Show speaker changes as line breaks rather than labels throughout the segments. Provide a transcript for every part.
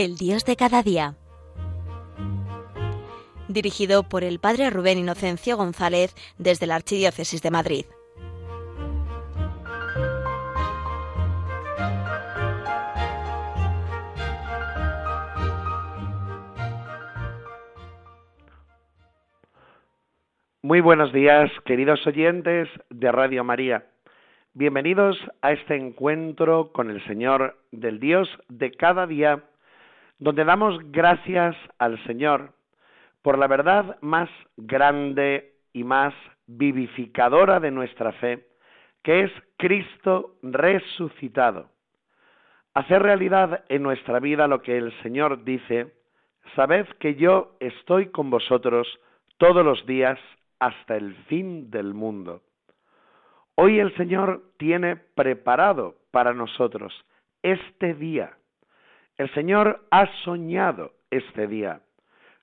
El Dios de cada día. Dirigido por el Padre Rubén Inocencio González desde la Archidiócesis de Madrid.
Muy buenos días, queridos oyentes de Radio María. Bienvenidos a este encuentro con el Señor del Dios de cada día, donde damos gracias al Señor por la verdad más grande y más vivificadora de nuestra fe, que es Cristo resucitado. Hacer realidad en nuestra vida lo que el Señor dice, sabed que yo estoy con vosotros todos los días hasta el fin del mundo. Hoy el Señor tiene preparado para nosotros este día. El Señor ha soñado este día.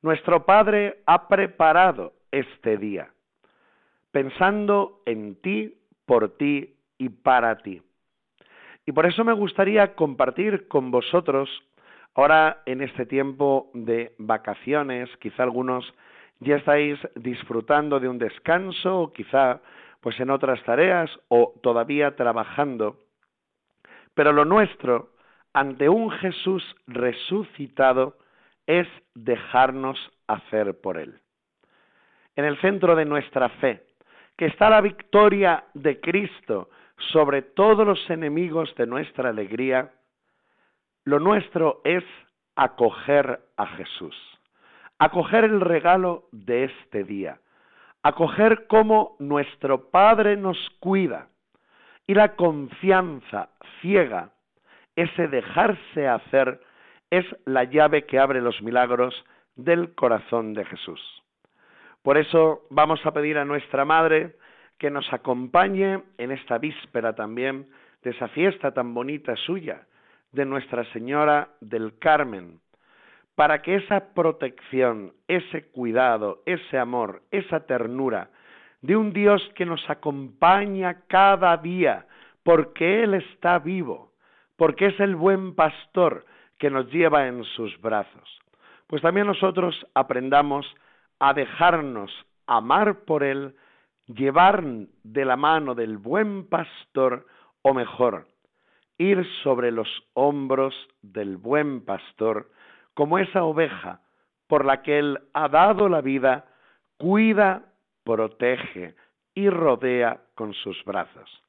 Nuestro Padre ha preparado este día, pensando en ti, por ti y para ti. Y por eso me gustaría compartir con vosotros, ahora en este tiempo de vacaciones, quizá algunos ya estáis disfrutando de un descanso, o quizá pues en otras tareas o todavía trabajando. Pero lo nuestro, ante un Jesús resucitado, es dejarnos hacer por Él. En el centro de nuestra fe, que está la victoria de Cristo sobre todos los enemigos de nuestra alegría, lo nuestro es acoger a Jesús acoger el regalo de este día, acoger cómo nuestro Padre nos cuida y la confianza ciega, ese dejarse hacer, es la llave que abre los milagros del corazón de Jesús. Por eso vamos a pedir a nuestra Madre que nos acompañe en esta víspera también de esa fiesta tan bonita suya, de Nuestra Señora del Carmen, para que esa protección, ese cuidado, ese amor, esa ternura de un Dios que nos acompaña cada día, porque Él está vivo, porque es el buen pastor que nos lleva en sus brazos, pues también nosotros aprendamos a dejarnos amar por Él, llevar de la mano del buen pastor, o mejor, ir sobre los hombros del buen pastor, como esa oveja por la que Él ha dado la vida, cuida, protege y rodea con sus brazos.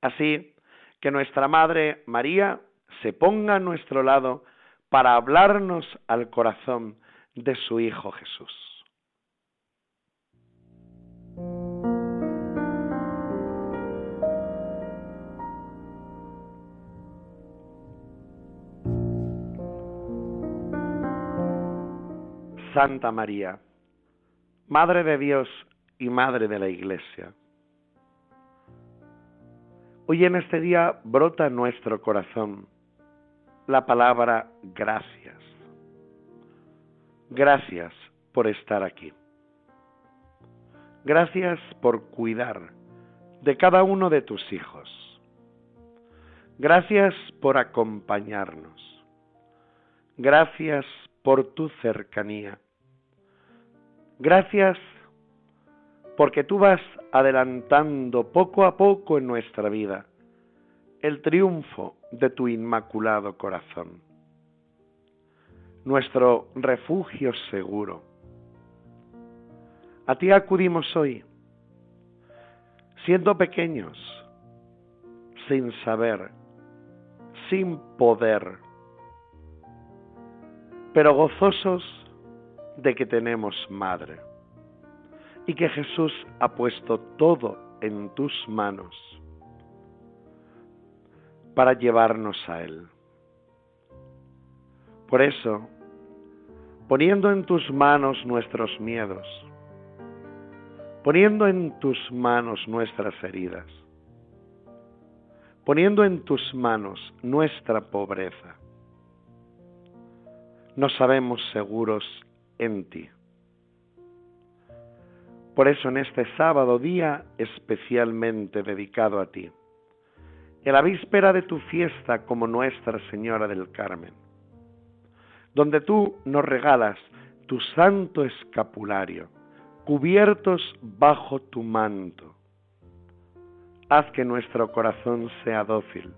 Así que nuestra Madre María se ponga a nuestro lado para hablarnos al corazón de su Hijo Jesús. Santa María, Madre de Dios y Madre de la Iglesia. Hoy en este día brota nuestro corazón la palabra gracias. Gracias por estar aquí. Gracias por cuidar de cada uno de tus hijos. Gracias por acompañarnos. Gracias por tu cercanía. Gracias porque tú vas adelantando poco a poco en nuestra vida el triunfo de tu inmaculado corazón, nuestro refugio seguro. A ti acudimos hoy, siendo pequeños, sin saber, sin poder, pero gozosos de que tenemos madre y que Jesús ha puesto todo en tus manos para llevarnos a Él. Por eso, poniendo en tus manos nuestros miedos, poniendo en tus manos nuestras heridas, poniendo en tus manos nuestra pobreza, no sabemos seguros en ti. Por eso en este sábado día especialmente dedicado a ti, en la víspera de tu fiesta como Nuestra Señora del Carmen, donde tú nos regalas tu santo escapulario, cubiertos bajo tu manto. Haz que nuestro corazón sea dócil,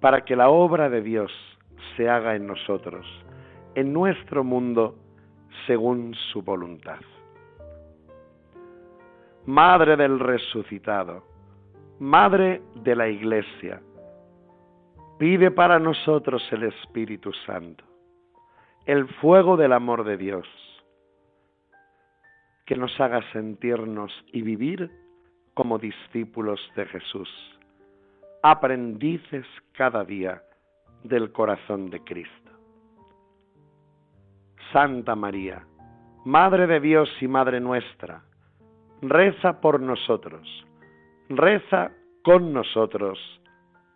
para que la obra de Dios se haga en nosotros, en nuestro mundo, según su voluntad. Madre del resucitado, Madre de la Iglesia, pide para nosotros el Espíritu Santo, el fuego del amor de Dios, que nos haga sentirnos y vivir como discípulos de Jesús, aprendices cada día del corazón de Cristo. Santa María, Madre de Dios y Madre nuestra, reza por nosotros, reza con nosotros.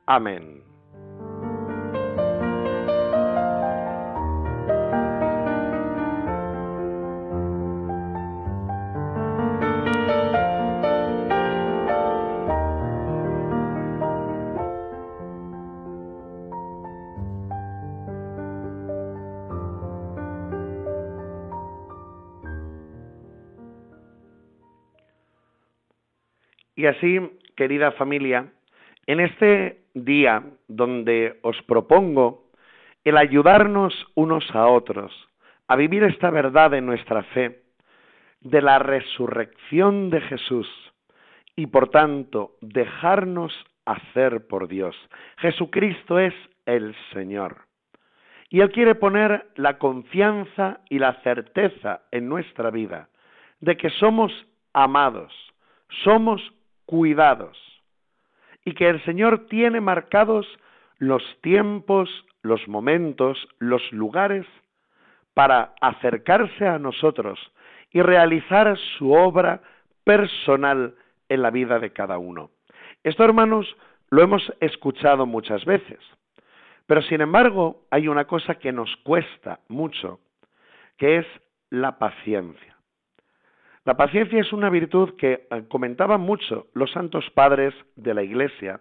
Amén. Y así, querida familia, en este día donde os propongo el ayudarnos unos a otros a vivir esta verdad en nuestra fe de la resurrección de Jesús y por tanto dejarnos hacer por Dios. Jesucristo es el Señor. Y Él quiere poner la confianza y la certeza en nuestra vida de que somos amados, somos cuidados y que el Señor tiene marcados los tiempos, los momentos, los lugares para acercarse a nosotros y realizar su obra personal en la vida de cada uno. Esto, hermanos, lo hemos escuchado muchas veces, pero sin embargo hay una cosa que nos cuesta mucho, que es la paciencia. La paciencia es una virtud que eh, comentaban mucho los santos padres de la Iglesia,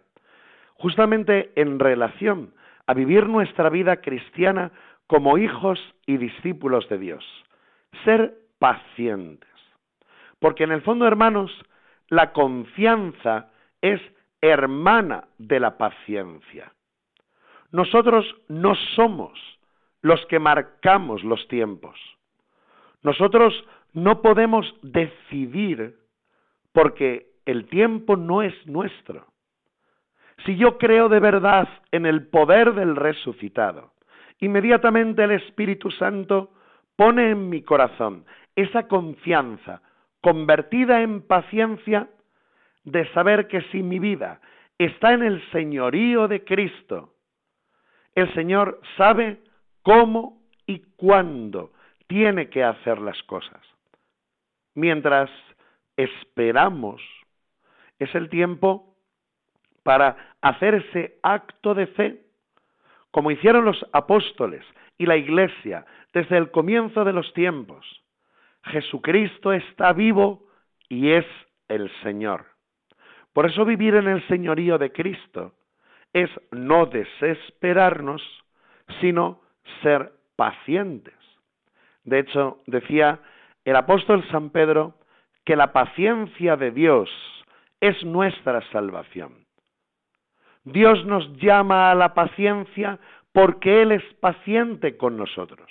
justamente en relación a vivir nuestra vida cristiana como hijos y discípulos de Dios. Ser pacientes. Porque en el fondo, hermanos, la confianza es hermana de la paciencia. Nosotros no somos los que marcamos los tiempos. Nosotros no podemos decidir porque el tiempo no es nuestro. Si yo creo de verdad en el poder del resucitado, inmediatamente el Espíritu Santo pone en mi corazón esa confianza convertida en paciencia de saber que si mi vida está en el señorío de Cristo, el Señor sabe cómo y cuándo tiene que hacer las cosas mientras esperamos, es el tiempo para hacer ese acto de fe, como hicieron los apóstoles y la iglesia desde el comienzo de los tiempos. Jesucristo está vivo y es el Señor. Por eso vivir en el señorío de Cristo es no desesperarnos, sino ser pacientes. De hecho, decía el apóstol San Pedro que la paciencia de Dios es nuestra salvación. Dios nos llama a la paciencia porque Él es paciente con nosotros.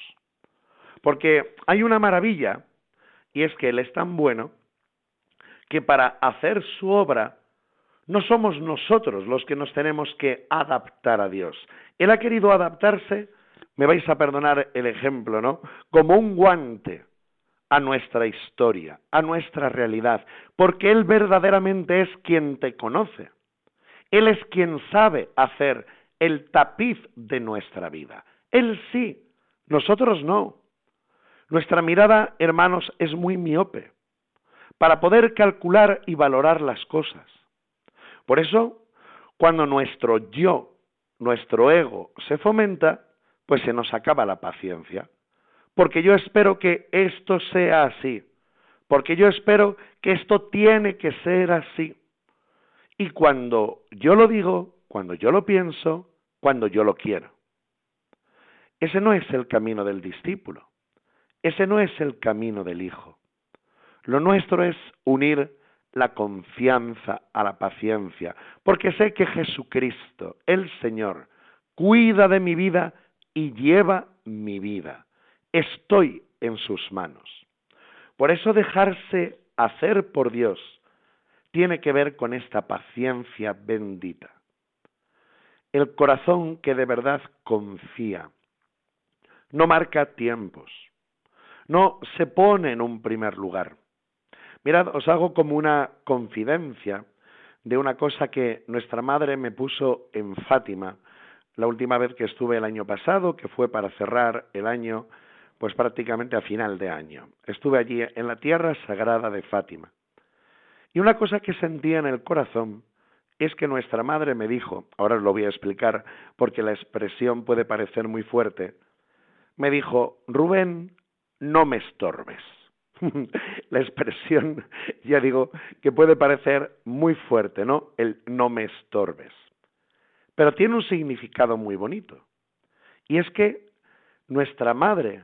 Porque hay una maravilla, y es que Él es tan bueno que para hacer su obra no somos nosotros los que nos tenemos que adaptar a Dios. Él ha querido adaptarse, me vais a perdonar el ejemplo, ¿no? Como un guante a nuestra historia, a nuestra realidad, porque Él verdaderamente es quien te conoce. Él es quien sabe hacer el tapiz de nuestra vida. Él sí, nosotros no. Nuestra mirada, hermanos, es muy miope para poder calcular y valorar las cosas. Por eso, cuando nuestro yo, nuestro ego se fomenta, pues se nos acaba la paciencia porque yo espero que esto sea así, porque yo espero que esto tiene que ser así. Y cuando yo lo digo, cuando yo lo pienso, cuando yo lo quiero. Ese no es el camino del discípulo. Ese no es el camino del Hijo. Lo nuestro es unir la confianza a la paciencia, porque sé que Jesucristo, el Señor, cuida de mi vida y lleva mi vida. Estoy en sus manos. Por eso dejarse hacer por Dios tiene que ver con esta paciencia bendita. El corazón que de verdad confía no marca tiempos, no se pone en un primer lugar. Mirad, os hago como una confidencia de una cosa que nuestra madre me puso en Fátima la última vez que estuve el año pasado, que fue para cerrar el año, pues prácticamente a final de año. Estuve allí en la tierra sagrada de Fátima. Y una cosa que sentía en el corazón es que nuestra madre me dijo, ahora os lo voy a explicar porque la expresión puede parecer muy fuerte, me dijo, Rubén, no me estorbes. la expresión, ya digo, que puede parecer muy fuerte, ¿no? El no me estorbes. Pero tiene un significado muy bonito. Y es que nuestra madre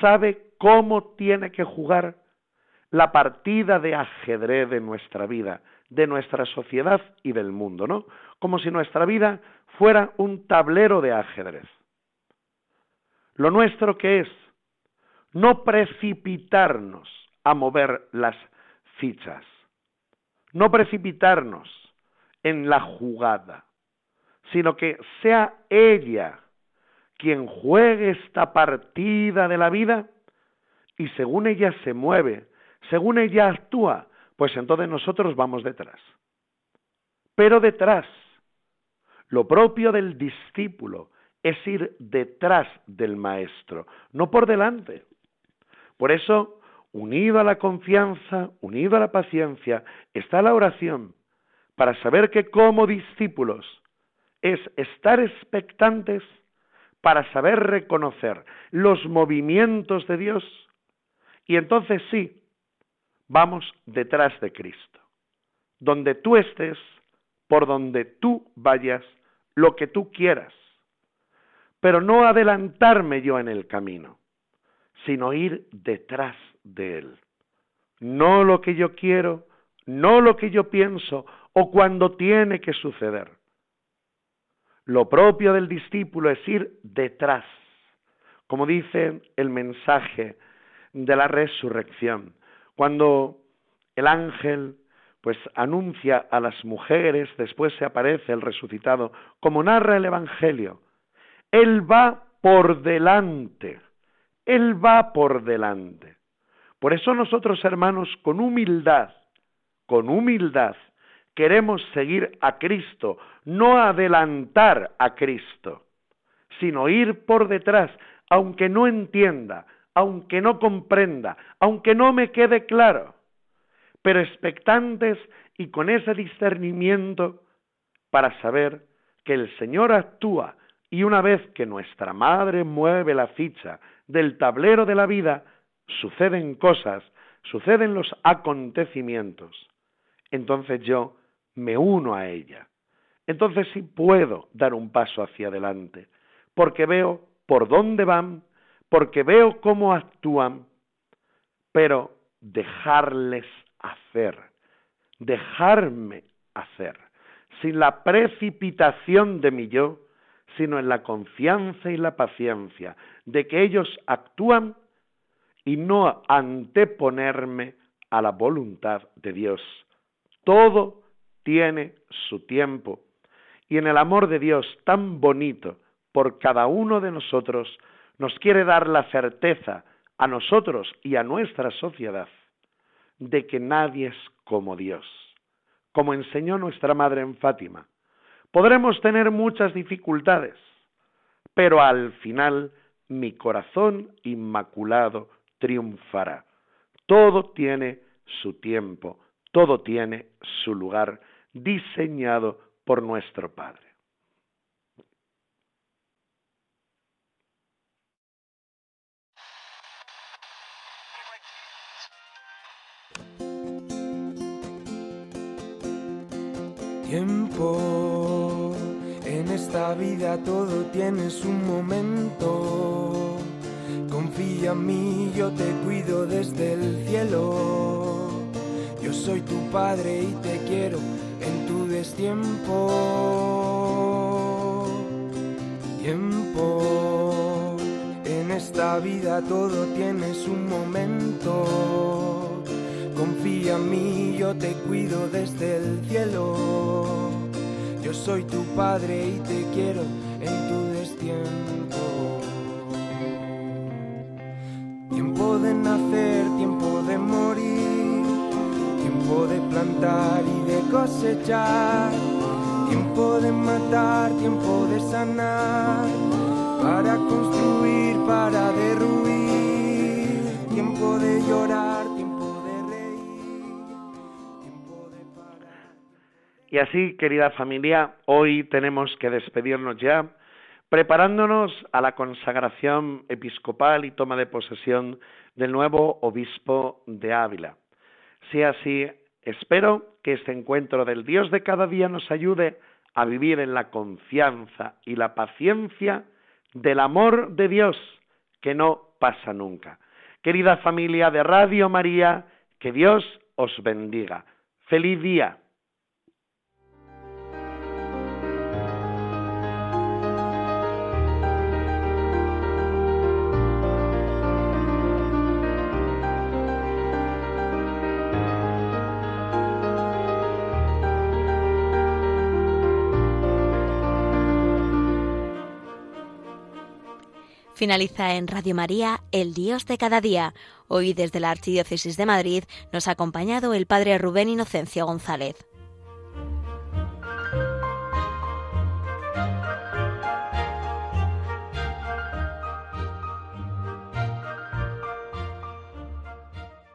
sabe cómo tiene que jugar la partida de ajedrez de nuestra vida, de nuestra sociedad y del mundo, ¿no? Como si nuestra vida fuera un tablero de ajedrez. Lo nuestro que es no precipitarnos a mover las fichas, no precipitarnos en la jugada, sino que sea ella quien juegue esta partida de la vida y según ella se mueve, según ella actúa, pues entonces nosotros vamos detrás. Pero detrás, lo propio del discípulo es ir detrás del maestro, no por delante. Por eso, unido a la confianza, unido a la paciencia, está la oración, para saber que como discípulos es estar expectantes para saber reconocer los movimientos de Dios y entonces sí, vamos detrás de Cristo. Donde tú estés, por donde tú vayas, lo que tú quieras. Pero no adelantarme yo en el camino, sino ir detrás de Él. No lo que yo quiero, no lo que yo pienso o cuando tiene que suceder. Lo propio del discípulo es ir detrás, como dice el mensaje de la resurrección. Cuando el ángel pues anuncia a las mujeres, después se aparece el resucitado, como narra el Evangelio. Él va por delante, Él va por delante. Por eso nosotros, hermanos, con humildad, con humildad, queremos seguir a Cristo, no adelantar a Cristo, sino ir por detrás, aunque no entienda, aunque no comprenda, aunque no me quede claro, pero expectantes y con ese discernimiento para saber que el Señor actúa y una vez que nuestra madre mueve la ficha del tablero de la vida, suceden cosas, suceden los acontecimientos. Entonces yo me uno a ella. Entonces sí puedo dar un paso hacia adelante, porque veo por dónde van, porque veo cómo actúan, pero dejarles hacer, dejarme hacer, sin la precipitación de mi yo, sino en la confianza y la paciencia de que ellos actúan y no anteponerme a la voluntad de Dios. Todo tiene su tiempo y en el amor de Dios tan bonito por cada uno de nosotros, nos quiere dar la certeza a nosotros y a nuestra sociedad de que nadie es como Dios, como enseñó nuestra Madre en Fátima. Podremos tener muchas dificultades, pero al final mi corazón inmaculado triunfará. Todo tiene su tiempo, todo tiene su lugar diseñado por nuestro Padre.
Tiempo En esta vida todo tienes un momento. Confía en mí, yo te cuido desde el cielo. Yo soy tu padre y te quiero en tu destiempo. Tiempo. En esta vida todo tienes un momento. Confía en mí, yo te cuido desde el cielo. Yo soy tu padre y te quiero en tu destiempo. Tiempo de nacer, tiempo de plantar y de cosechar, tiempo de matar, tiempo de sanar, para construir, para derruir, tiempo de llorar, tiempo de reír, tiempo de parar.
Y así, querida familia, hoy tenemos que despedirnos ya, preparándonos a la consagración episcopal y toma de posesión del nuevo obispo de Ávila. Si así, espero que este encuentro del Dios de cada día nos ayude a vivir en la confianza y la paciencia del amor de Dios, que no pasa nunca. Querida familia de Radio María, que Dios os bendiga. Feliz día.
Finaliza en Radio María El Dios de cada día. Hoy desde la Archidiócesis de Madrid nos ha acompañado el Padre Rubén Inocencio González.